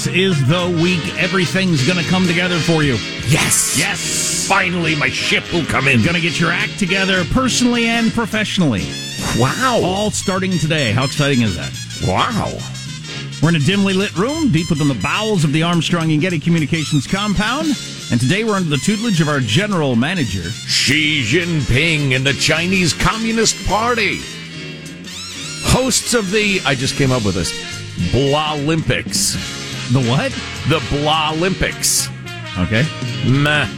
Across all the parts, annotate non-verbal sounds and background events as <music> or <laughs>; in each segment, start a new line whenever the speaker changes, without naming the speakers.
This is the week everything's going to come together for you.
Yes.
Yes.
Finally, my ship will come in.
Going to get your act together personally and professionally.
Wow.
All starting today. How exciting is that?
Wow.
We're in a dimly lit room deep within the bowels of the Armstrong and Getty Communications compound. And today we're under the tutelage of our general manager.
Xi Jinping and the Chinese Communist Party. Hosts of the, I just came up with this, Blah Olympics.
The what?
The Blah Olympics.
Okay.
Meh.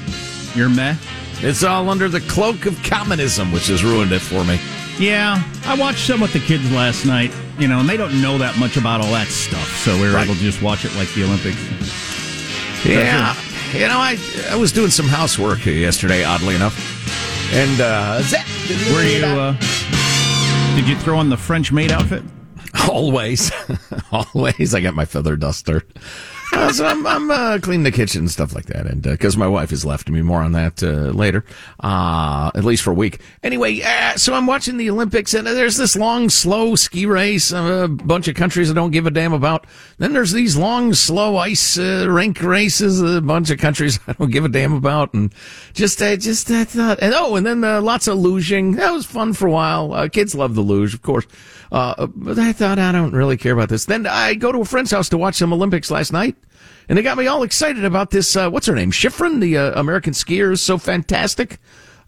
You're meh.
It's all under the cloak of communism, which has ruined it for me.
Yeah, I watched some with the kids last night, you know, and they don't know that much about all that stuff, so we were
Right.
able to just watch it like the Olympics.
Yeah. You know, I I was doing some housework yesterday, oddly enough. And, uh,
Were you, uh, did you throw on the French maid outfit? <laughs>
Always, <laughs> always. I got my feather duster. Uh, so I'm, I'm uh, cleaning the kitchen and stuff like that, and because my wife has left me, more on that uh, later, uh, at least for a week. Anyway, uh, so I'm watching the Olympics, and there's this long, slow ski race. uh, A bunch of countries I don't give a damn about. Then there's these long, slow ice uh, rink races. A bunch of countries <laughs> I don't give a damn about, and just, uh, just I thought, and oh, and then uh, lots of lugeing. That was fun for a while. Uh, kids love the luge, of course. Uh, but I thought I don't really care about this. Then I go to a friend's house to watch some Olympics last night, and they got me all excited about this. Uh, what's her name? Shiffrin, the uh, American skier, is so fantastic.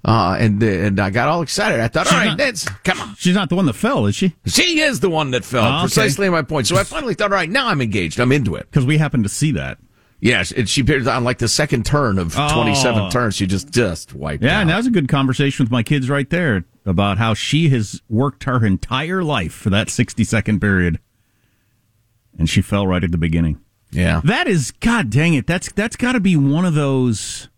Uh, and and I got all excited. I thought, all right,
not-
that's come on.
She's not the one that fell, is she?
She is the one that fell.
Oh, okay.
Precisely my point. So I finally thought, all right, now I'm engaged. I'm into it.
Because we happened to see that.
Yes, and she appeared on like the second turn of
Oh.
27 turns. She just just wiped
Yeah,
out.
and that was a good conversation with my kids right there about how she has worked her entire life for that 60 second period. And she fell right at the beginning.
Yeah.
That is, God dang it, that's that's got to be one of those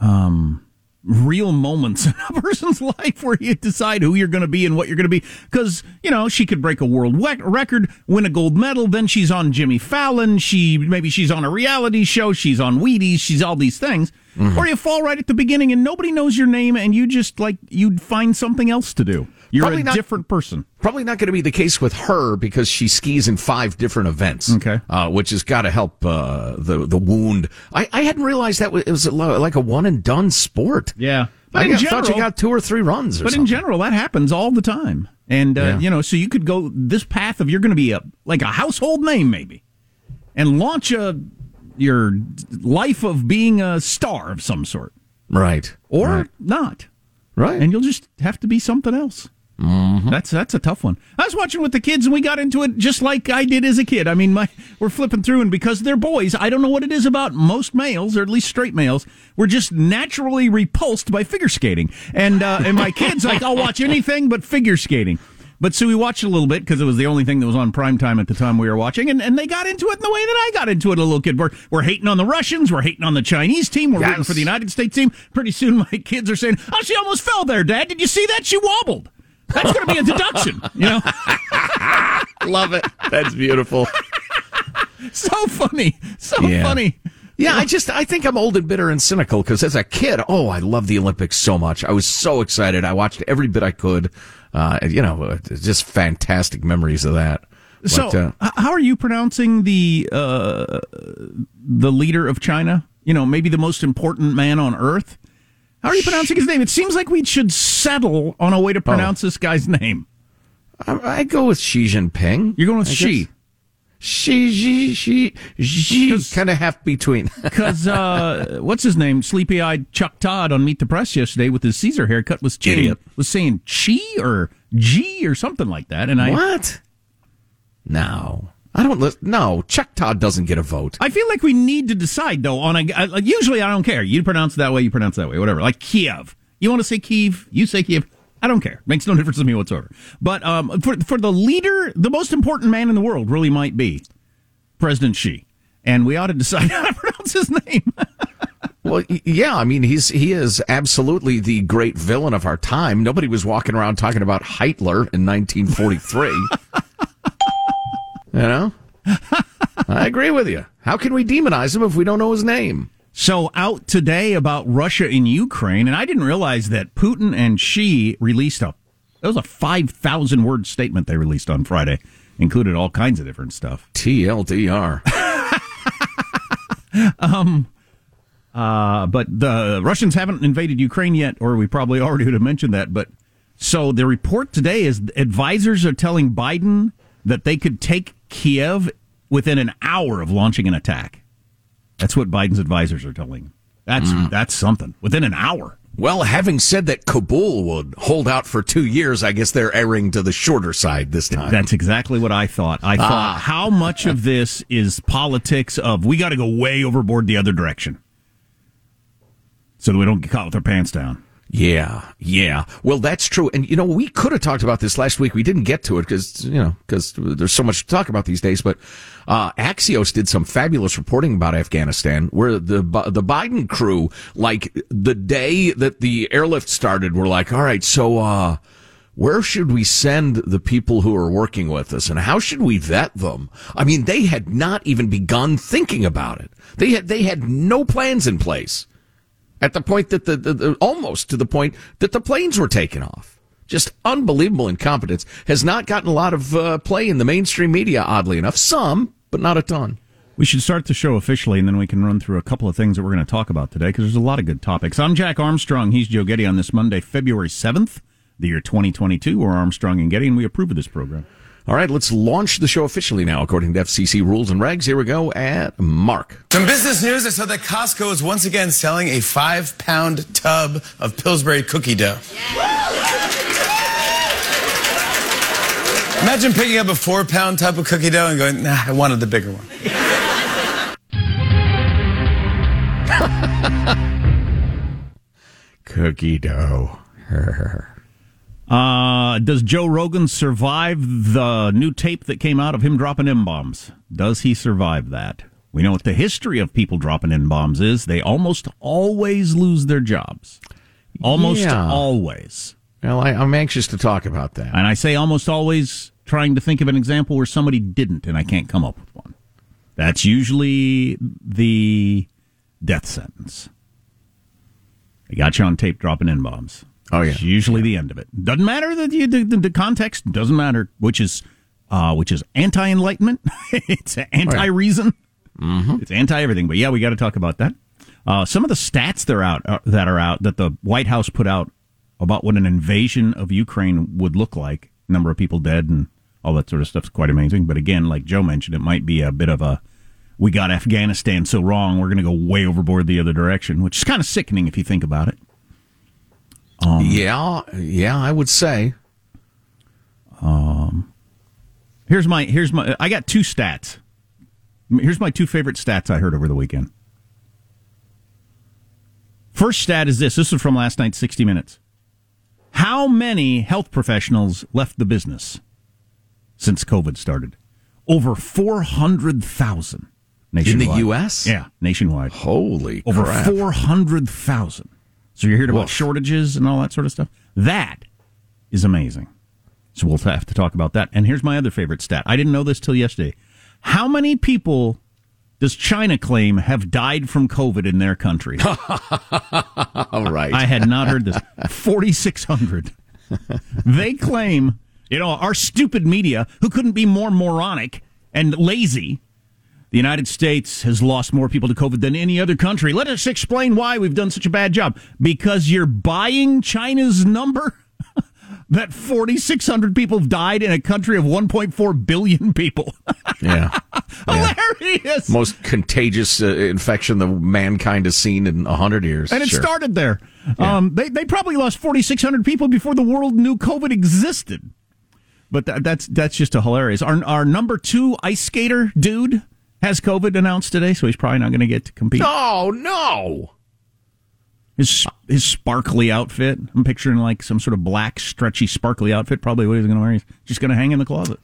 um, real moments in a <laughs> person's life where you decide who you're going to be and what you're going to be. Because, you know, she could break a world wec- record, win a gold medal, then she's on Jimmy Fallon, she maybe she's on a reality show, she's on Wheaties, she's all these things. Or you fall right at the beginning and nobody knows your name and you just like, you'd find something else to do. You're
Probably
a
not-
different person.
Probably not going to be the case with her because she skis in five different events.
Okay.
uh, which has got to help uh, the the wound. I, I hadn't realized that it was like a one and done sport.
Yeah. But
I got-
general,
thought you got two or three runs. Or
But in general, that happens all the time. And, uh,
Yeah.
you know, so you could go this path of you're going to be a, like a household name, maybe, and launch a, your life of being a star of some sort,
right,
or
right,
not.
right.
And you'll just have to be something else.
Mm-hmm.
That's that's a tough one. I was watching with the kids and we got into it just like I did as a kid. I mean, my we're flipping through and because they're boys, I don't know what it is about most males or at least straight males. We're just naturally repulsed by figure skating. And uh, and my kids like I'll watch anything but figure skating. But so we watched a little bit because it was the only thing that was on prime time at the time we were watching, and, and they got into it in the way that I got into it. A little kid, we're, we're hating on the Russians, we're hating on the Chinese team, we're rooting for the United States team. Pretty soon, my kids are saying, "Oh, she almost fell there, Dad. Did you see that? She wobbled." That's going to be a deduction, you know. <laughs>
Love it. That's beautiful.
So funny, so
Yeah.
funny.
Yeah, I just I think I'm old and bitter and cynical because as a kid, oh, I love the Olympics so much. I was so excited. I watched every bit I could. Uh, you know, uh, just fantastic memories of that. But,
So,
uh,
how are you pronouncing the uh, the leader of China? You know, maybe the most important man on earth. How are you pronouncing his name? It seems like we should settle on a way to pronounce this guy's name.
I, I go with Xi Jinping.
You're going with
I
Xi.
guess. Xi, Xi, Xi, Xi.
'Cause-
Kind of half between. <laughs>
Because uh, what's his name? Sleepy-eyed Chuck Todd on Meet the Press yesterday with his Caesar haircut was saying,
Idiot.
was saying chi or G or something like that, and I
what? No. I don't listen. No, Chuck Todd doesn't get a vote.
I feel like we need to decide though on a. I- Like usually, I don't care. You pronounce it that way, you pronounce it that way, whatever. Like Kiev, you want to say Kiev, you say Kiev. I don't care. Makes no difference to me whatsoever. But um, for for the leader, the most important man in the world really might be President Xi, and we ought to decide <laughs> how to pronounce his name. <laughs>
Well, Well, yeah, I mean, he's he is absolutely the great villain of our time. Nobody was walking around talking about Hitler in 1943. <laughs> you know, <laughs> I agree with you. How can we demonize him if we don't know his name?
So out today about Russia in Ukraine, and I didn't realize that Putin and Xi released a that was a five thousand word statement they released on Friday, included all kinds of different stuff.
TLDR. <laughs>
Uh, but the Russians haven't invaded Ukraine yet, or we probably already would have mentioned that. But so the report today is advisors are telling Biden that they could take Kiev within an hour of launching an attack. That's what Biden's advisors are telling. him. That's hmm. that's something. Within an hour.
Well, having said that Kabul would hold out for two years, I guess they're erring to the shorter side this time.
That's exactly what I thought. I thought ah. how much of this is politics of we got to go way overboard the other direction, so that we don't get caught with our pants down.
Yeah, yeah. Well, that's true. And you know, we could have talked about this last week. We didn't get to it because you know because there's so much to talk about these days. But uh, Axios did some fabulous reporting about Afghanistan, where the the Biden crew, like the day that the airlift started, were like, "All right, so." uh where should we send the people who are working with us and how should we vet them? I mean, they had not even begun thinking about it. They had, they had no plans in place at the point that the, the, the almost to the point that the planes were taken off. Just unbelievable incompetence has not gotten a lot of uh, play in the mainstream media, oddly enough. Some, but not a ton.
We should start the show officially, and then we can run through a couple of things that we're going to talk about today because there's a lot of good topics. I'm Jack Armstrong. He's Joe Getty on this Monday, February 7th, the year 2022. We're Armstrong and Getty, and we approve of this program.
All right, let's launch the show officially now, according to FCC rules and regs. Here we go at Mark.
Some business news. I saw that Costco is once again selling a five pound tub of Pillsbury cookie dough. Imagine picking up a four pound tub of cookie dough and going, nah, I wanted the bigger one. <laughs>
Cookie dough. <laughs> <laughs>
Uh, does Joe Rogan survive the new tape that came out of him dropping M bombs? Does he survive that? We know what the history of people dropping N bombs is. They almost always lose their jobs. Almost
Yeah.
always.
Well, I, I'm anxious to talk about that.
And I say almost always trying to think of an example where somebody didn't, and I can't come up with one. That's usually the death sentence. They got you on tape dropping in bombs.
Oh, yeah.
It's usually the end of it. Doesn't matter that you, the, the, context doesn't matter, which is uh, which is anti enlightenment. <laughs> it's anti reason. Mm-hmm. It's anti everything. But yeah, we got to talk about that. Uh, some of the stats that are out uh, that are out that the White House put out about what an invasion of Ukraine would look like, number of people dead and all that sort of stuff is quite amazing. But again, like Joe mentioned, it might be a bit of a we got Afghanistan so wrong, we're going to go way overboard the other direction, which is kind of sickening if you think about it.
Um, yeah, yeah, I would say.
Um, here's my here's my I got two stats. Here's my two favorite stats I heard over the weekend. First stat is this. This is from last night's 60 Minutes. How many health professionals left the business since COVID started? Over 400,000
In
nationwide.
the U.S.?
Yeah, nationwide.
Holy
Over
crap.
400,000. So you're hearing about
Woof.
shortages and all that sort of stuff? That is amazing. So we'll have to talk about that. And here's my other favorite stat. I didn't know this till yesterday. How many people does China claim have died from COVID in their country? <laughs>
All right.
I had not heard this. 4,600. they claim, you know, our stupid media, who couldn't be more moronic and lazy, the United States has lost more people to COVID than any other country. Let us explain why we've done such a bad job. Because you're buying China's number? <laughs> that 4,600 people have died in a country of 1.4 billion people.
yeah. Yeah. <laughs>
Hilarious.
Most contagious uh, infection the mankind has seen in a hundred years.
And it
Sure.
started there. Um, they, they probably lost 4,600 people before the world knew COVID existed. But that, that's that's just a hilarious. Our, our number two ice skater dude has COVID announced today, so he's probably not going to get to compete.
Oh no!
His his sparkly outfit. I'm picturing like some sort of black, stretchy, sparkly outfit. Probably what he's going to wear. He's just going to hang in the closet.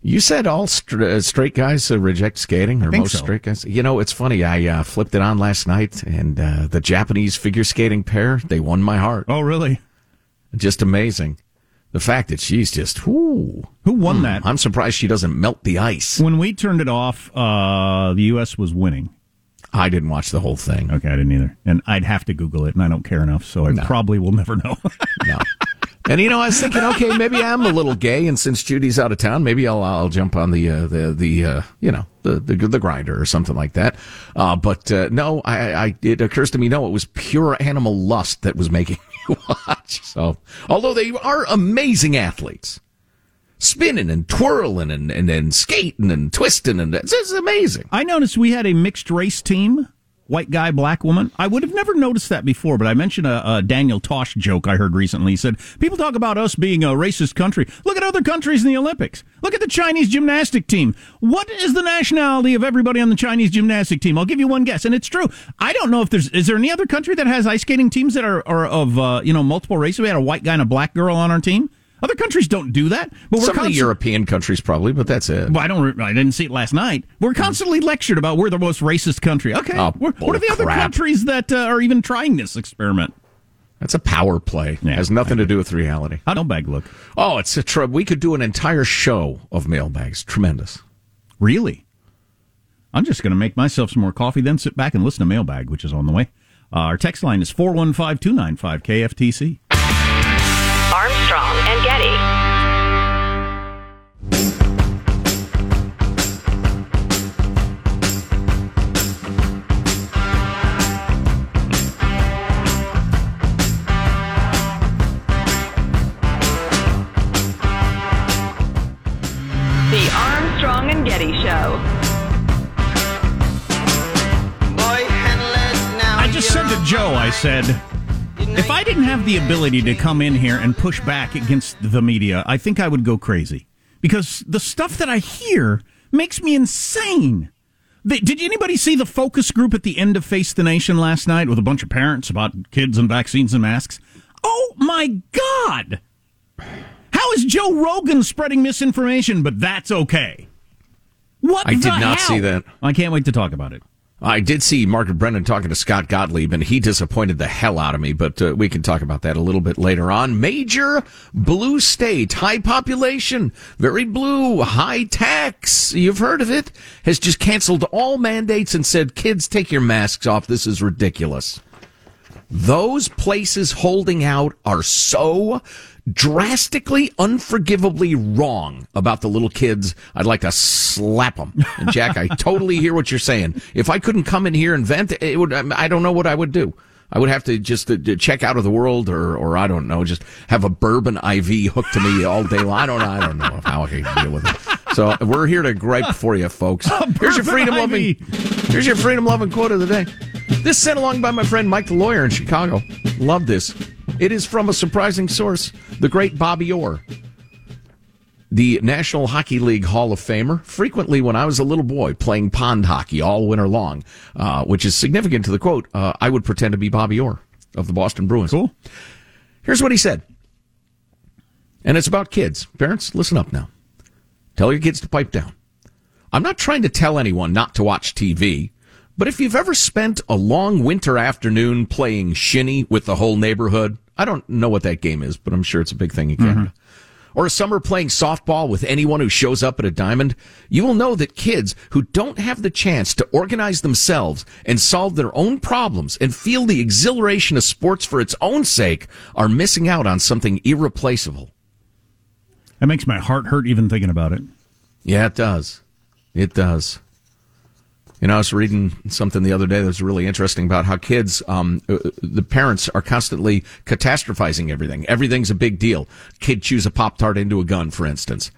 You said all str- uh, straight guys uh, reject skating, or most
so.
straight guys. You know, it's funny. I uh, flipped it on last night, and uh, the Japanese figure skating pair they won my heart.
Oh, really?
Just amazing. The fact that she's just, whoo.
Who won that?
I'm surprised she doesn't melt the ice.
When we turned it off, uh, the U.S. was winning.
I didn't watch the whole thing.
Okay, I didn't either. And I'd have to Google it, and I don't care enough, so I
No.
probably will never know. <laughs>
No. And you know, I was thinking, okay, maybe I'm a little gay, and since Judy's out of town, maybe I'll I'll jump on the uh, the the uh, you know the, the the Grindr or something like that. Uh, but uh, no, I, I it occurs to me, no, it was pure animal lust that was making <laughs> watch. So, although they are amazing athletes, spinning and twirling and and, and skating and twisting, and it's, it's amazing.
I noticed we had a mixed race team. White guy, black woman. I would have never noticed that before, but I mentioned a, a Daniel Tosh joke I heard recently. He said, People talk about us being a racist country. Look at other countries in the Olympics. Look at the Chinese gymnastic team. What is the nationality of everybody on the Chinese gymnastic team? I'll give you one guess, and it's true. I don't know if there's, is there any other country that has ice skating teams that are, are of, uh, you know, multiple races? We had a white guy and a black girl on our team. Other countries don't do that, but we're
Some of the European countries probably, but that's it.
well, I don't. I didn't see it last night. We're constantly lectured about we're the most racist country. Okay,
Oh,
what are the other countries that uh, are even trying this experiment?
That's a power play.
Yeah,
has nothing to do with reality.
How don't bag look?
Oh, it's a tr- we could do an entire show of mailbags. Tremendous.
Really? I'm just going to make myself some more coffee, then sit back and listen to Mailbag, which is on the way. Uh, our text line is 415 295 KFTC.
Armstrong and Getty. The Armstrong and Getty Show.
I just said to Joe, I said, if I didn't have the ability to come in here and push back against the media, I think I would go crazy. Because the stuff that I hear makes me insane. Did anybody see the focus group at the end of Face the Nation last night with a bunch of parents about kids and vaccines and masks? Oh my God! How is Joe Rogan spreading misinformation, but that's okay? What
I did not
hell?
see that.
I can't wait to talk about it.
I did see Margaret Brennan talking to Scott Gottlieb, and he disappointed the hell out of me, but uh, we can talk about that a little bit later on. Major blue state, high population, very blue, high tax, you've heard of it, has just canceled all mandates and said, kids, take your masks off. This is ridiculous. Those places holding out are so drastically, unforgivably wrong about the little kids. I'd like to slap them. And Jack, I <laughs> totally hear what you're saying. If I couldn't come in here and vent, it would. I don't know what I would do. I would have to just uh, check out of the world, or, or I don't know, just have a bourbon IV hooked to me all day long. I don't know. I don't know how I can deal with it. So we're here to gripe for you, folks. <laughs> Here's your freedom loving. Here's your freedom loving quote of the day. This sent along by my friend Mike the lawyer in Chicago. Love this. It is from a surprising source, the great Bobby Orr, the National Hockey League Hall of Famer. Frequently, when I was a little boy, playing pond hockey all winter long, uh, which is significant to the quote. Uh, I would pretend to be Bobby Orr of the Boston Bruins.
Cool.
Here's what he said. And it's about kids. Parents, listen up now. Tell your kids to pipe down. I'm not trying to tell anyone not to watch TV, but if you've ever spent a long winter afternoon playing shinny with the whole neighborhood, I don't know what that game is, but I'm sure it's a big thing in mm-hmm. Canada. Or a summer playing softball with anyone who shows up at a diamond, you will know that kids who don't have the chance to organize themselves and solve their own problems and feel the exhilaration of sports for its own sake are missing out on something irreplaceable.
That makes my heart hurt even thinking about it.
Yeah, it does. It does. You know, I was reading something the other day that was really interesting about how kids, um, uh, the parents are constantly catastrophizing everything. Everything's a big deal. Kid chews a Pop Tart into a gun, for instance.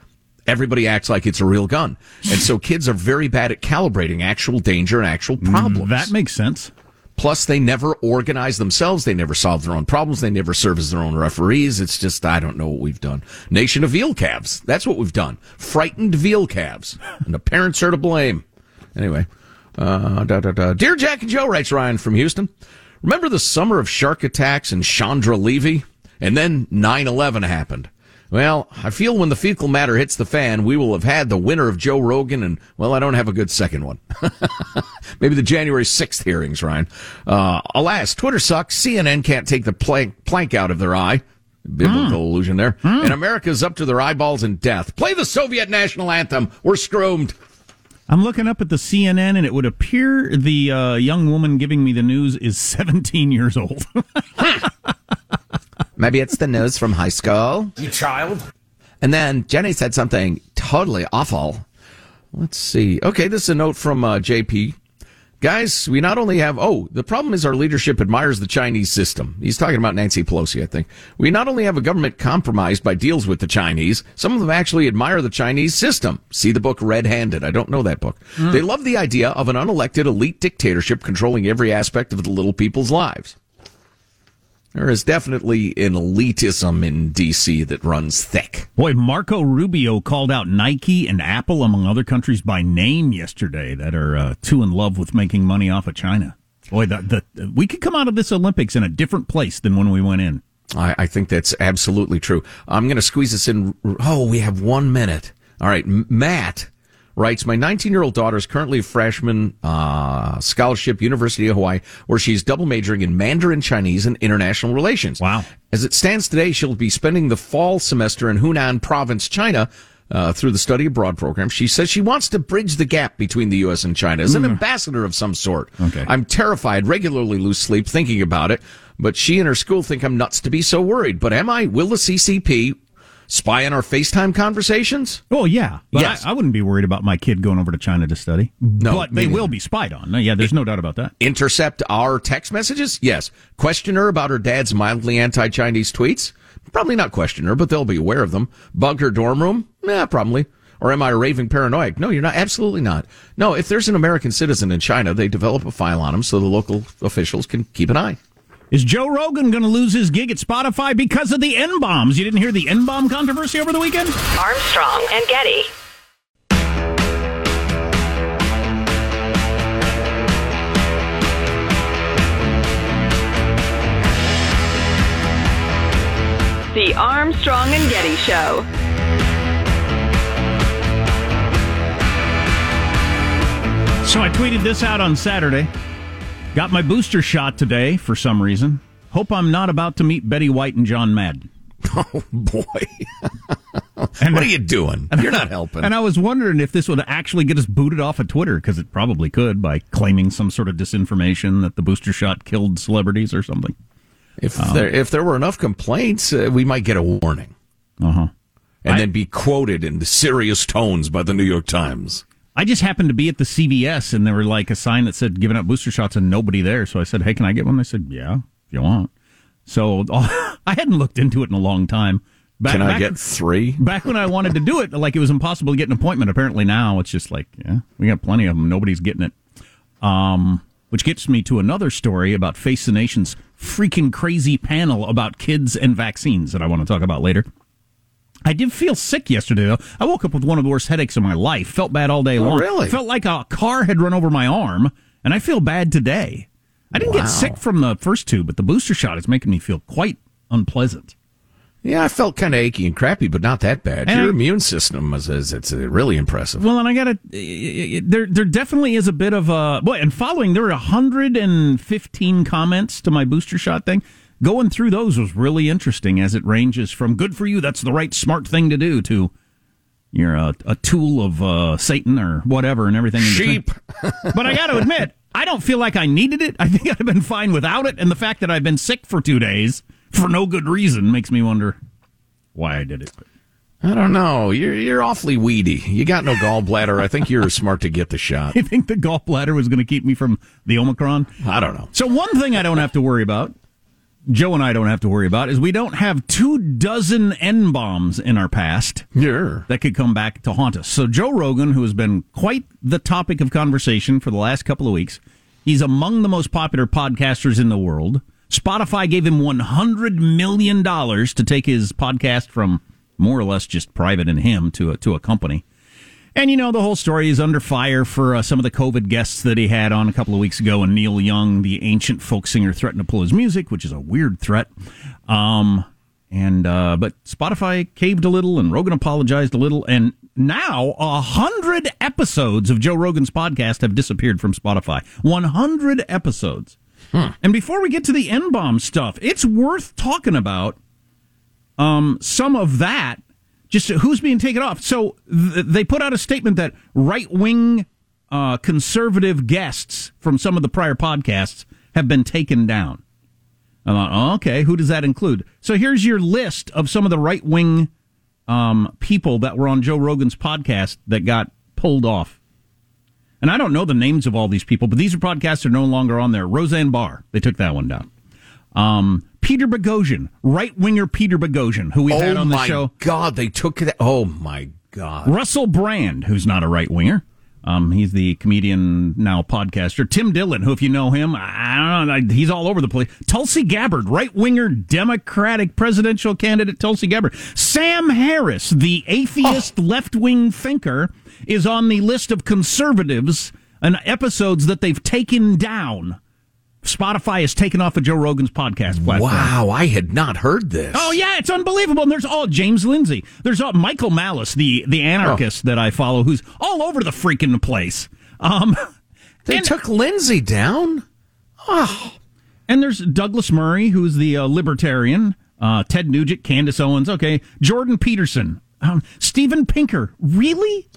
Everybody acts like it's a real gun. And so kids are very bad at calibrating actual danger and actual problems.
That makes sense.
Plus, they never organize themselves. They never solve their own problems. They never serve as their own referees. It's just, I don't know what we've done. Nation of veal calves. That's what we've done. Frightened veal calves. And the parents are to blame. Anyway, uh, da, da, da. Dear Jack and Joe, writes Ryan from Houston. Remember the summer of shark attacks and Chandra Levy? And then 9-11 happened. Well, I feel when the fecal matter hits the fan, we will have had the winner of Joe Rogan, and well, I don't have a good second one. <laughs> Maybe the January 6th hearings, Ryan. Uh, alas, Twitter sucks. CNN can't take the plank, plank out of their eye. Biblical illusion there. And America's up to their eyeballs in death. Play the Soviet national anthem. We're scroomed.
I'm looking up at the CNN, and it would appear the uh, young woman giving me the news is <laughs> 17 years old. <laughs>
Maybe it's the news from high school.
You child.
And then Jenny said something totally awful. Let's see. Okay, this is a note from uh, JP. Guys, we not only have, oh, the problem is our leadership admires the Chinese system. He's talking about Nancy Pelosi, I think. We not only have a government compromised by deals with the Chinese, some of them actually admire the Chinese system. See the book Red Handed. I don't know that book. Hmm. They love the idea of an unelected elite dictatorship controlling every aspect of the little people's lives. There is definitely an elitism in DC that runs thick.
Boy, Marco Rubio called out Nike and Apple, among other countries, by name yesterday that are uh, too in love with making money off of China. Boy, the, the, we could come out of this Olympics in a different place than when we went in.
I, I think that's absolutely true. I'm going to squeeze this in. Oh, we have one minute. All right. Matt writes, my 19 year old daughter is currently a freshman, uh, scholarship, University of Hawaii, where she's double majoring in Mandarin Chinese and international relations.
Wow.
As it stands today, she'll be spending the fall semester in Hunan province, China, uh, through the study abroad program. She says she wants to bridge the gap between the U.S. and China as an ambassador of some sort.
Okay.
I'm terrified, regularly lose sleep thinking about it, but she and her school think I'm nuts to be so worried. But am I? Will the CCP spy on our FaceTime conversations?
Oh, yeah. But
Yes.
I, I wouldn't be worried about my kid going over to China to study.
No,
but they will be spied on. Yeah, there's no doubt about that.
Intercept our text messages? Yes. Question her about her dad's mildly anti-Chinese tweets? Probably not question her, but they'll be aware of them. Bug her dorm room? Yeah, probably. Or am I raving paranoid? No, you're not. Absolutely not. No, if there's an American citizen in China, they develop a file on him so the local officials can keep an eye.
Is Joe Rogan going to lose his gig at Spotify because of the N bombs? You didn't hear the N bomb controversy over the weekend?
Armstrong and Getty. The Armstrong and Getty Show.
So I tweeted this out on Saturday. Got my booster shot today for some reason. Hope I'm not about to meet Betty White and John Madden. <laughs>
Oh boy. <laughs> and what are you doing? You're <laughs> not helping.
And I was wondering if this would actually get us booted off of Twitter because it probably could by claiming some sort of disinformation that the booster shot killed celebrities or something.
If there if there were enough complaints, uh, we might get a warning.
Uh huh.
and
I-
then be quoted in the serious tones by the New York Times.
I just happened to be at the CVS and there were like a sign that said giving out booster shots and nobody there. So I said, Hey, can I get one? They said, Yeah, if you want. So <laughs> I hadn't looked into it in a long time. Back,
Can I
back-
get three?
back when I wanted to do it, like it was impossible to get an appointment. Apparently now it's just like, yeah, we got plenty of them. Nobody's getting it. Um, which gets me to another story about Face the Nation's freaking crazy panel about kids and vaccines that I want to talk about later. I did feel sick yesterday though. I woke up with one of the worst headaches of my life. Felt bad all day long.
really?
Felt like a car had run over my arm, and I feel bad today. I didn't
Wow.
get sick from the first two, but the booster shot is making me feel quite unpleasant.
Yeah, I felt kind of achy and crappy, but not that bad.
And
Your
I-
immune system is, is it's uh, really impressive.
Well, and I got to there. There definitely is a bit of a boy. And following, there were 115 comments to my booster shot thing. Going through those was really interesting, as it ranges from "good for you," that's the right smart thing to do, to you're a, a tool of uh, Satan or whatever, and everything. in.
Sheep. <laughs>
But I got to admit, I don't feel like I needed it. I think I'd have been fine without it. And the fact that I've been sick for two days for no good reason makes me wonder why I did it.
I don't know. You're you're awfully weedy. You got no gallbladder. I think you're smart to get the shot. <laughs>
You think the gallbladder was going to keep me from the Omicron?
I don't know.
So one thing I don't have to worry about, Joe and I don't have to worry about, is we don't have two dozen N bombs in our past
You're
that could come back to haunt us. So Joe Rogan, who has been quite the topic of conversation for the last couple of weeks, he's among the most popular podcasters in the world. Spotify gave him $100 million to take his podcast from more or less just private and him to a, to a company. And you know, the whole story is under fire for uh, some of the COVID guests that he had on a couple of weeks ago. And Neil Young, the ancient folk singer, threatened to pull his music, which is a weird threat. Um, And uh, but Spotify caved a little, and Rogan apologized a little, and now a hundred episodes of Joe Rogan's podcast have disappeared from Spotify. One hundred episodes. And before we get to the N bomb stuff, it's worth talking about um, some of that. Just who's being taken off. So th- they put out a statement that right wing uh, conservative guests from some of the prior podcasts have been taken down. I thought, oh, okay, who does that include? So here's your list of some of the right wing um, people that were on Joe Rogan's podcast that got pulled off. And I don't know the names of all these people, but these are podcasts that are no longer on there. Roseanne Barr, they took that one down. Um, Peter Boghossian, right winger Peter Boghossian, who we've
oh
had on the show. Oh my.
God, they took it. Oh my God.
Russell Brand, who's not a right winger. Um, he's the comedian now podcaster. Tim Dillon, who if you know him, I don't know, he's all over the place. Tulsi Gabbard, right winger Democratic presidential candidate Tulsi Gabbard. Sam Harris, the atheist
Oh.
left wing thinker, is on the list of conservatives and episodes that they've taken down. Spotify has taken off of Joe Rogan's podcast platform.
Wow, I had not heard this.
Oh yeah, it's unbelievable. And there's all James Lindsay. There's all Michael Malice, the the anarchist that I follow, who's all over the freaking place. Um, <laughs>
they
and-
took Lindsay down.
Oh, and there's Douglas Murray, who's the uh, libertarian. Uh, Ted Nugent, Candace Owens. Okay, Jordan Peterson, um, Steven Pinker. Really?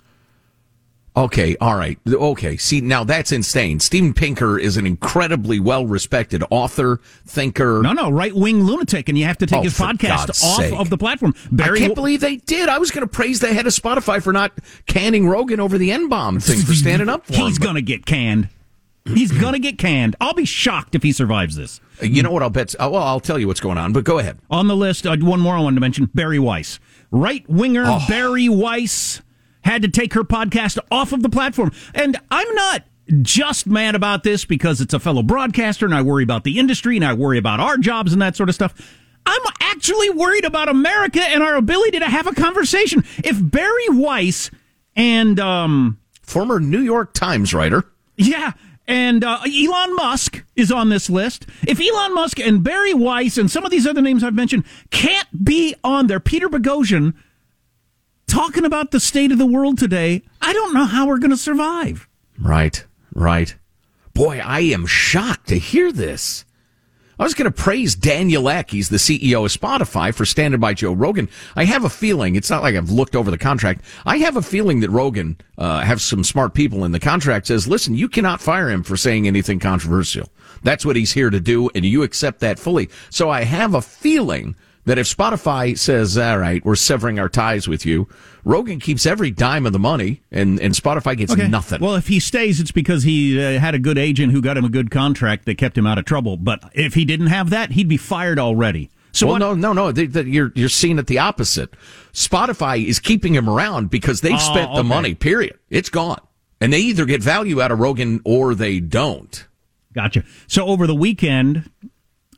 Okay, all right. Okay, see, now that's insane. Steven Pinker is an incredibly well respected author, thinker.
No, no, right wing lunatic, and you have to take
Oh,
his podcast
God's
off
sake.
of the platform.
Bari
I
can't believe they did. I was going to praise the head of Spotify for not canning Rogan over the N bomb thing for standing up for
He's
but-
gonna get canned. He's gonna get canned. I'll be shocked if he survives this.
You know what? I'll bet. oh, Well, I'll tell you what's going on, but go ahead.
On the list, uh, one more I wanted to mention Bari Weiss. Right winger
Oh.
Bari Weiss had to take her podcast off of the platform. And I'm not just mad about this because it's a fellow broadcaster and I worry about the industry and I worry about our jobs and that sort of stuff. I'm actually worried about America and our ability to have a conversation. If Bari Weiss and, um,
Former New York Times writer.
yeah, and uh, Elon Musk is on this list. If Elon Musk and Bari Weiss and some of these other names I've mentioned can't be on there, Peter Boghossian talking about the state of the world today, I don't know how we're going to survive.
Right, right. Boy, I am shocked to hear this. I was going to praise Daniel Ek. He's the CEO of Spotify for standing by Joe Rogan. I have a feeling, it's not like I've looked over the contract. I have a feeling that Rogan, uh, some smart people in the contract says, listen, you cannot fire him for saying anything controversial. That's what he's here to do, and you accept that fully. So I have a feeling that if Spotify says, all right, we're severing our ties with you, Rogan keeps every dime of the money, and, and Spotify gets nothing.
Well, if he stays, it's because he uh, had a good agent who got him a good contract that kept him out of trouble. But if he didn't have that, he'd be fired already. So
well,
what?
no, no, no. They, they, you're you're seeing it the opposite. Spotify is keeping him around because they've
Oh,
spent the
okay.
money. Period. It's gone, and they either get value out of Rogan or they don't.
Gotcha. So over the weekend,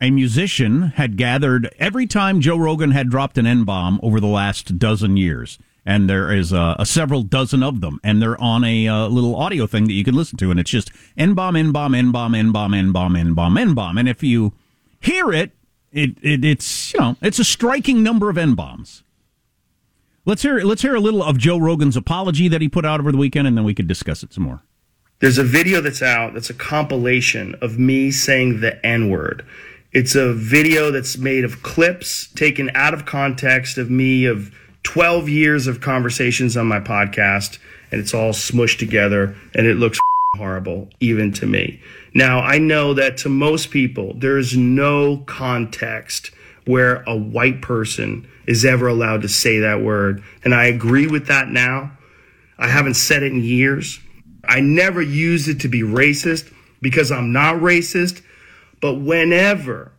a musician had gathered every time Joe Rogan had dropped an N bomb over the last dozen years. And there is uh, a several dozen of them, and they're on a uh, little audio thing that you can listen to, and it's just N bomb, N bomb, N bomb, N bomb, N bomb, N bomb, N bomb. And if you hear it, it, it it's you know it's a striking number of N bombs. Let's hear let's hear a little of Joe Rogan's apology that he put out over the weekend, and then we could discuss it some more.
There's a video that's out that's a compilation of me saying the N word. It's a video that's made of clips taken out of context of me of 12 years of conversations on my podcast, and it's all smushed together, and it looks <laughs> horrible, even to me. Now, I know that to most people, there is no context where a white person is ever allowed to say that word. And I agree with that now. I haven't said it in years. I never used it to be racist because I'm not racist. But whenever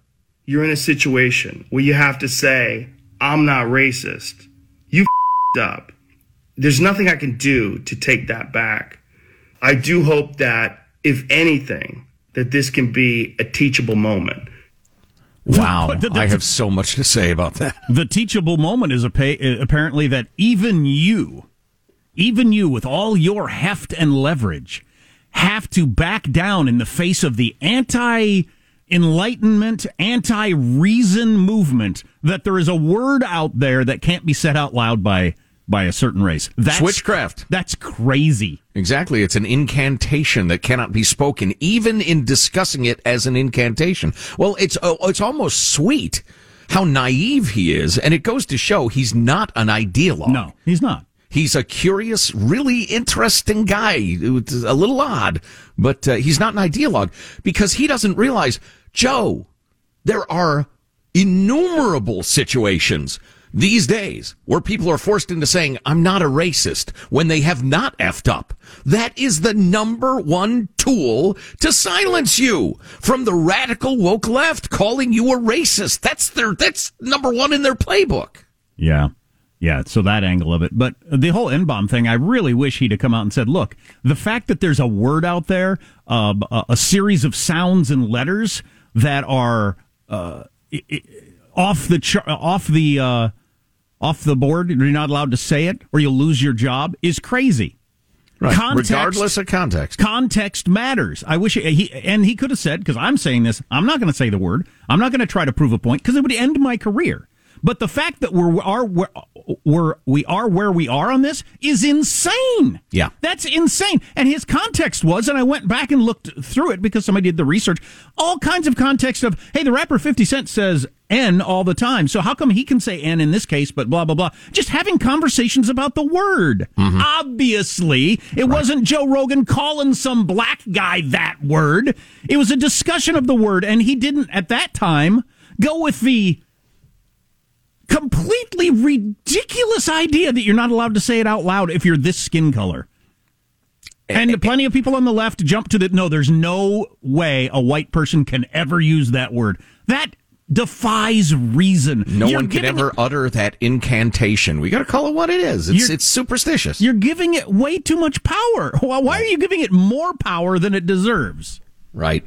you're in a situation where you have to say, I'm not racist, you f***ed up. There's nothing I can do to take that back. I do hope that, if anything, that this can be a teachable moment.
Wow, <laughs>
But th-
I
that's-
have so much to say about that. <laughs>
The teachable moment is appa- uh, apparently that even you, even you with all your heft and leverage, have to back down in the face of the anti enlightenment, anti reason movement that there is a word out there that can't be said out loud by by a certain race. That's
Switchcraft.
That's crazy.
Exactly. It's an incantation that cannot be spoken, even in discussing it as an incantation. Well, it's, uh, it's almost sweet how naive he is. And it goes to show he's not an ideologue.
No, he's not.
He's a curious, really interesting guy. A little odd, but uh, he's not an ideologue because he doesn't realize, Joe, there are innumerable situations these days where people are forced into saying, I'm not a racist when they have not effed up. That is the number one tool to silence you from the radical woke left calling you a racist. That's their, that's number one in their playbook.
Yeah. Yeah, so that angle of it. But the whole N bomb thing, I really wish he'd have come out and said, look, the fact that there's a word out there, uh, a, series of sounds and letters that are uh, off the char- off the uh, off the board, you're not allowed to say it, or you'll lose your job, is crazy.
Right. Context, Regardless of context.
Context matters. I wish he, and he could have said, because I'm saying this, I'm not going to say the word. I'm not going to try to prove a point because it would end my career. But the fact that we're, are, we're, we're, we are where we are on this is insane.
Yeah.
That's insane. And his context was, and I went back and looked through it because somebody did the research, all kinds of context of, hey, the rapper 50 Cent says N all the time. So how come he can say N in this case, but blah, blah, blah? Just having conversations about the word. Mm-hmm. Obviously, it right. wasn't Joe Rogan calling some black guy that word. It was a discussion of the word, and he didn't at that time go with the completely ridiculous idea that you're not allowed to say it out loud if you're this skin color. And eh, eh, plenty of people on the left jump to the no, there's no way a white person can ever use that word. That defies reason.
No you're one can ever it, utter that incantation. We got to call it what it is. It's it's superstitious.
You're giving it way too much power. <laughs> Well, why are you giving it more power than it deserves?
Right.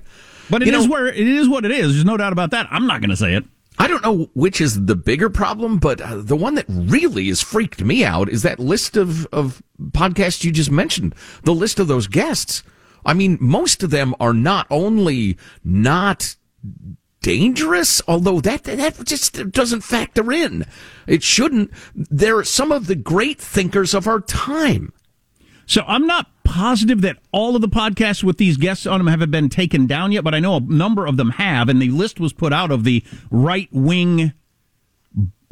But it you is know, where it is what it is. There's no doubt about that. I'm not going to say it.
I don't know which is the bigger problem, but uh, the one that really has freaked me out is that list of, of podcasts you just mentioned, the list of those guests. I mean, most of them are not only not dangerous, although that, that just doesn't factor in. It shouldn't. They're some of the great thinkers of our time.
So I'm not positive that all of the podcasts with these guests on them haven't been taken down yet, but I know a number of them have, and the list was put out of the right wing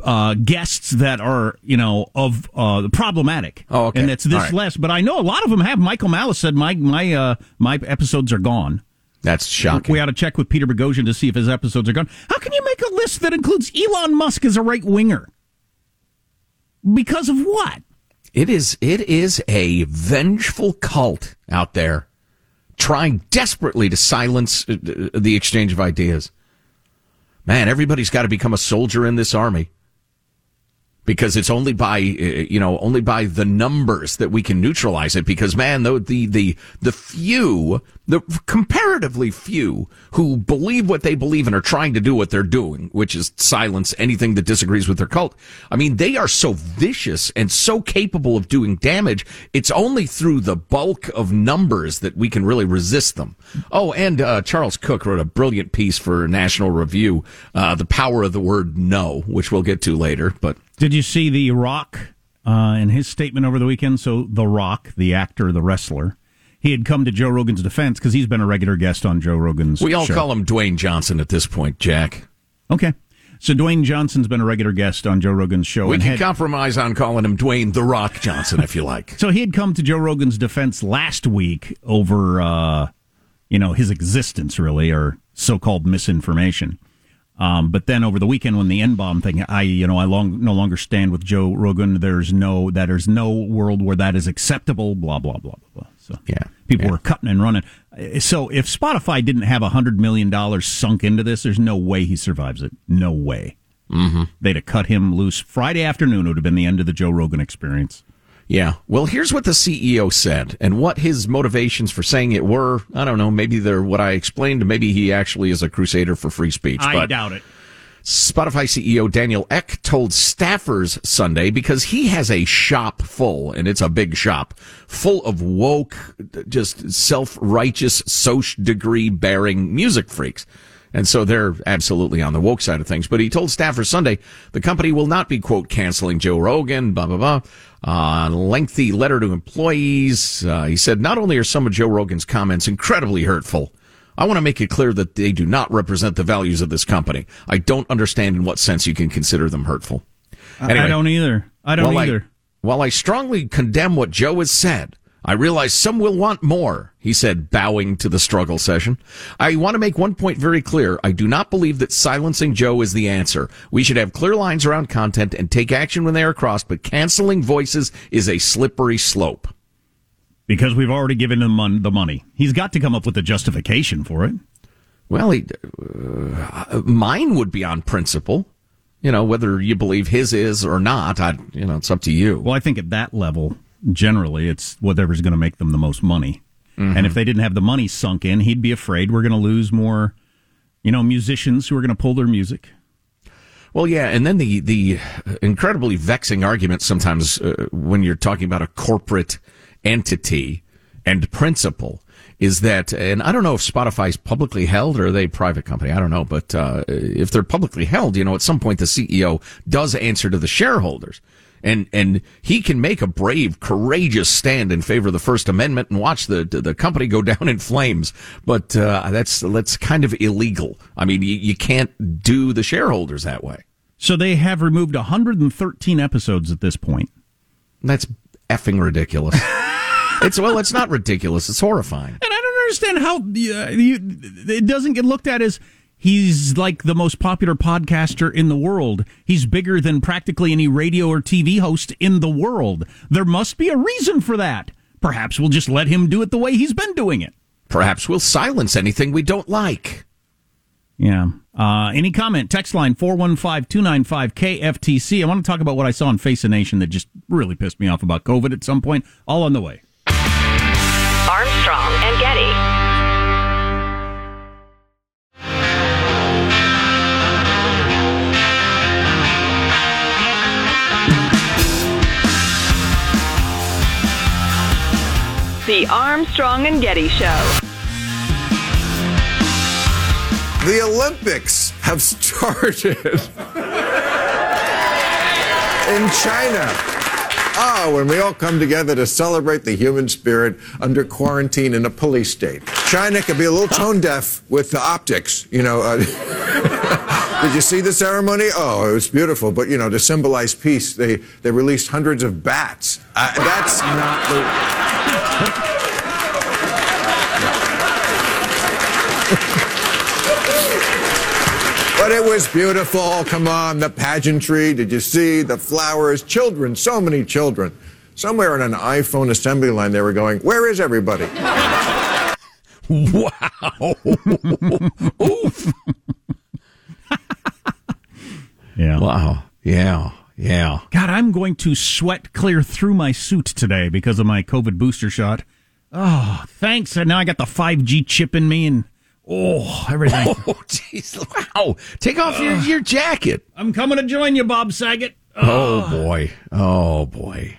uh, guests that are, you know, of uh, the problematic.
Oh, okay.
And it's this right. list, but I know a lot of them have. Michael Malice said my my uh, my episodes are gone.
That's shocking.
We ought to check with Peter Boghossian to see if his episodes are gone. How can you make a list that includes Elon Musk as a right winger? Because of what?
It is it is a vengeful cult out there trying desperately to silence uh, uh, the exchange of ideas. Man, everybody's got to become a soldier in this army because it's only by uh, you know only by the numbers that we can neutralize it because man the the the, the few the comparatively few who believe what they believe and are trying to do what they're doing, which is silence anything that disagrees with their cult. I mean, they are so vicious and so capable of doing damage. It's only through the bulk of numbers that we can really resist them. Oh, and uh, Charles Cooke wrote a brilliant piece for National Review, uh, "The Power of the Word No," which we'll get to later. But
did you see the Rock uh, in his statement over the weekend? So the Rock, the actor, the wrestler he had come to Joe Rogan's defense because he's been a regular guest on Joe Rogan's. Show.
We all
show.
call him Dwayne Johnson at this point, Jack.
Okay. So Dwayne Johnson's been a regular guest on Joe Rogan's show.
We can had, compromise on calling him Dwayne the Rock Johnson if you like. <laughs>
so he had come to Joe Rogan's defense last week over, uh, you know, his existence really, or so-called misinformation. Um, but then over the weekend, when the N bomb thing, I you know I long, no longer stand with Joe Rogan. There's no that there's no world where that is acceptable. Blah blah blah blah blah. So
yeah,
people
yeah.
were cutting and running. So if Spotify didn't have a hundred million dollars sunk into this, there's no way he survives it. No way.
Mm-hmm.
They'd have cut him loose Friday afternoon. It Would have been the end of the Joe Rogan experience.
Yeah. Well, here's what the CEO said and what his motivations for saying it were. I don't know. Maybe they're what I explained. Maybe he actually is a crusader for free speech.
I doubt it.
Spotify CEO Daniel Ek told staffers Sunday because he has a shop full, and it's a big shop, full of woke, just self-righteous, social degree bearing music freaks. And so they're absolutely on the woke side of things. But he told staffers Sunday the company will not be, quote, canceling Joe Rogan, blah, blah, blah. Uh, lengthy letter to employees. Uh, he said, not only are some of Joe Rogan's comments incredibly hurtful, I want to make it clear that they do not represent the values of this company. I don't understand in what sense you can consider them hurtful.
Anyway, I don't either. I don't
while
either.
I, while I strongly condemn what Joe has said, I realize some will want more, he said, bowing to the struggle session. I want to make one point very clear. I do not believe that silencing Joe is the answer. We should have clear lines around content and take action when they are crossed, but canceling voices is a slippery slope.
Because we've already given him the money. He's got to come up with a justification for it.
Well, he, uh, mine would be on principle. You know, whether you believe his is or not, I, you know, it's up to you.
Well, I think at that level, generally it's whatever's going to make them the most money. Mm-hmm. And if they didn't have the money sunk in, he'd be afraid we're going to lose more, you know, musicians who are going to pull their music.
Well, yeah, and then the the incredibly vexing argument sometimes uh, when you're talking about a corporate entity and principle is that, and I don't know if Spotify's publicly held or are they a private company. I don't know, but uh, if they're publicly held, you know, at some point the CEO does answer to the shareholders and and he can make a brave, courageous stand in favor of the First Amendment and watch the the company go <laughs> down in flames. But uh, that's that's kind of illegal. I mean, you, you can't do the shareholders that way.
So they have removed 113 episodes at this point.
That's effing ridiculous. <laughs> it's well, it's not ridiculous. It's horrifying.
And I don't understand how uh, you, it doesn't get looked at as He's like the most popular podcaster in the world. He's bigger than practically any radio or TV host in the world. There must be a reason for that. Perhaps we'll just let him do it the way he's been doing it.
Perhaps we'll silence anything we don't like.
Yeah. Uh, any comment? Text line 415-295-KFTC. I want to talk about what I saw on Face a Nation that just really pissed me off about COVID at some point. All on the way.
Armstrong and Getty. The Armstrong and Getty Show.
The Olympics have started in China. Ah, when we all come together to celebrate the human spirit under quarantine in a police state. China can be a little tone deaf with the optics, you know. Uh, <laughs> Did you see the ceremony? Oh, it was beautiful. But, you know, to symbolize peace, they, they released hundreds of bats. Uh, that's not the. <laughs> But it was beautiful. Come on, the pageantry. Did you see the flowers? Children, so many children. Somewhere on an iPhone assembly line, they were going, Where is everybody? <laughs>
wow. Oof. <laughs>
yeah.
Wow. Yeah. Yeah.
God, I'm going to sweat clear through my suit today because of my COVID booster shot. Oh, thanks. And now I got the 5G chip in me and oh, everything. <laughs>
Oh, jeez. Wow. Take off your, your jacket.
I'm coming to join you, Bob Saget.
Oh, boy. Oh, boy.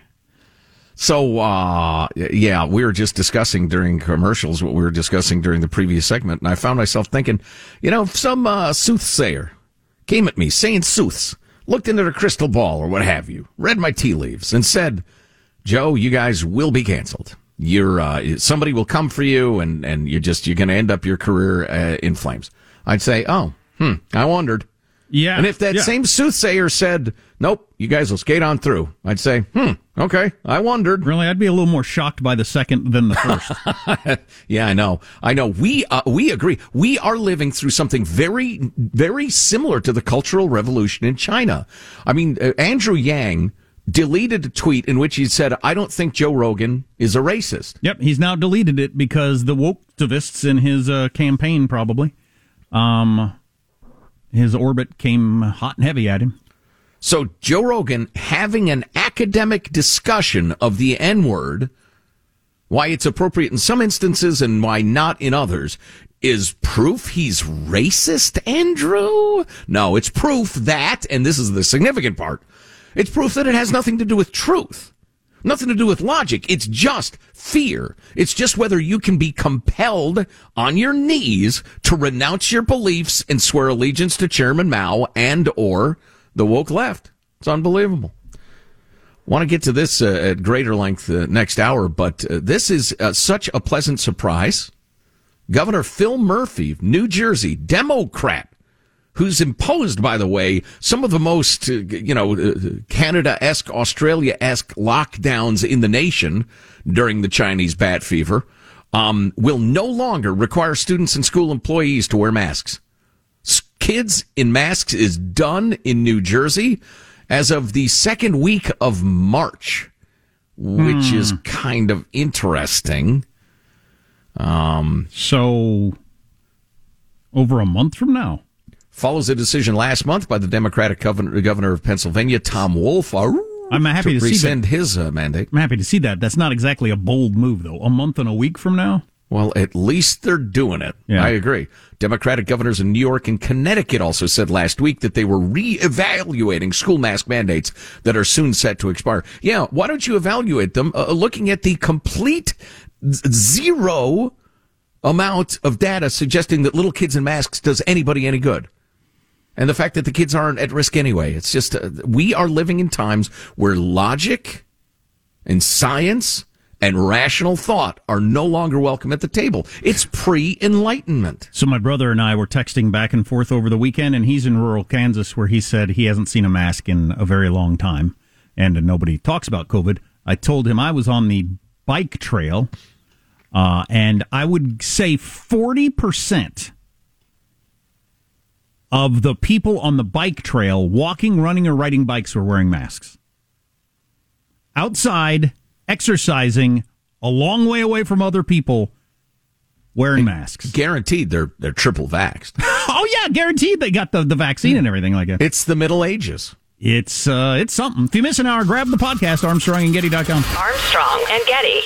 So, uh, yeah, we were just discussing during commercials what we were discussing during the previous segment, and I found myself thinking, you know, if some uh, soothsayer came at me saying sooths, looked into the crystal ball or what have you, read my tea leaves, and said, Joe, you guys will be canceled you're uh, somebody will come for you, and and you're just you're going to end up your career uh, in flames. I'd say, oh, hmm, I wondered.
Yeah.
And if that
yeah.
same soothsayer said, nope, you guys will skate on through, I'd say, hmm, okay, I wondered.
Really, I'd be a little more shocked by the second than the first. <laughs>
yeah, I know. I know. We, uh, we agree. We are living through something very, very similar to the Cultural Revolution in China. I mean, uh, Andrew Yang deleted a tweet in which he said, I don't think Joe Rogan is a racist.
Yep, he's now deleted it because the woketivists in his uh, campaign probably, um, his orbit came hot and heavy at him.
So Joe Rogan having an academic discussion of the N word, why it's appropriate in some instances and why not in others, is proof he's racist, Andrew? No, it's proof that, and this is the significant part, it's proof that it has nothing to do with truth. Nothing to do with logic. It's just fear. It's just whether you can be compelled on your knees to renounce your beliefs and swear allegiance to Chairman Mao and or the woke left. It's unbelievable. Want to get to this uh, at greater length uh, next hour, but uh, this is uh, such a pleasant surprise. Governor Phil Murphy, New Jersey, Democrat, who's imposed, by the way, some of the most, uh, you know, uh, Canada-esque, Australia-esque lockdowns in the nation during the Chinese bat fever, um, will no longer require students and school employees to wear masks. Kids in masks is done in New Jersey as of the second week of March, which is kind of interesting.
So, over a month from now.
Follows a decision last month by the Democratic governor, governor of Pennsylvania, Tom Wolf.
I'm happy to see that.
rescind his uh, mandate.
I'm happy to see that. That's not exactly a bold move, though. A month and a week from now?
Well, at least they're doing it.
Yeah.
I agree. Democratic governors in New York and Connecticut also said last week that they were reevaluating school mask mandates that are soon set to expire. Yeah, why don't you evaluate them uh, looking at the complete zero amount of data suggesting that little kids in masks does anybody any good? And the fact that the kids aren't at risk anyway. It's just, uh, we are living in times where logic and science and rational thought are no longer welcome at the table. It's pre enlightenment.
So my brother and I were texting back and forth over the weekend, and he's in rural Kansas where he said he hasn't seen a mask in a very long time, and nobody talks about COVID. I told him I was on the bike trail, uh, and I would say forty percent of the people on the bike trail, walking, running, or riding bikes, were wearing masks. Outside, exercising, a long way away from other people, wearing masks.
Guaranteed they're they're triple vaxxed. <laughs>
Oh yeah, guaranteed they got the, the vaccine and everything like that.
It's the Middle Ages.
It's uh it's something. If you miss an hour, grab the podcast, ArmstrongandGetty.com.
Armstrong and Getty.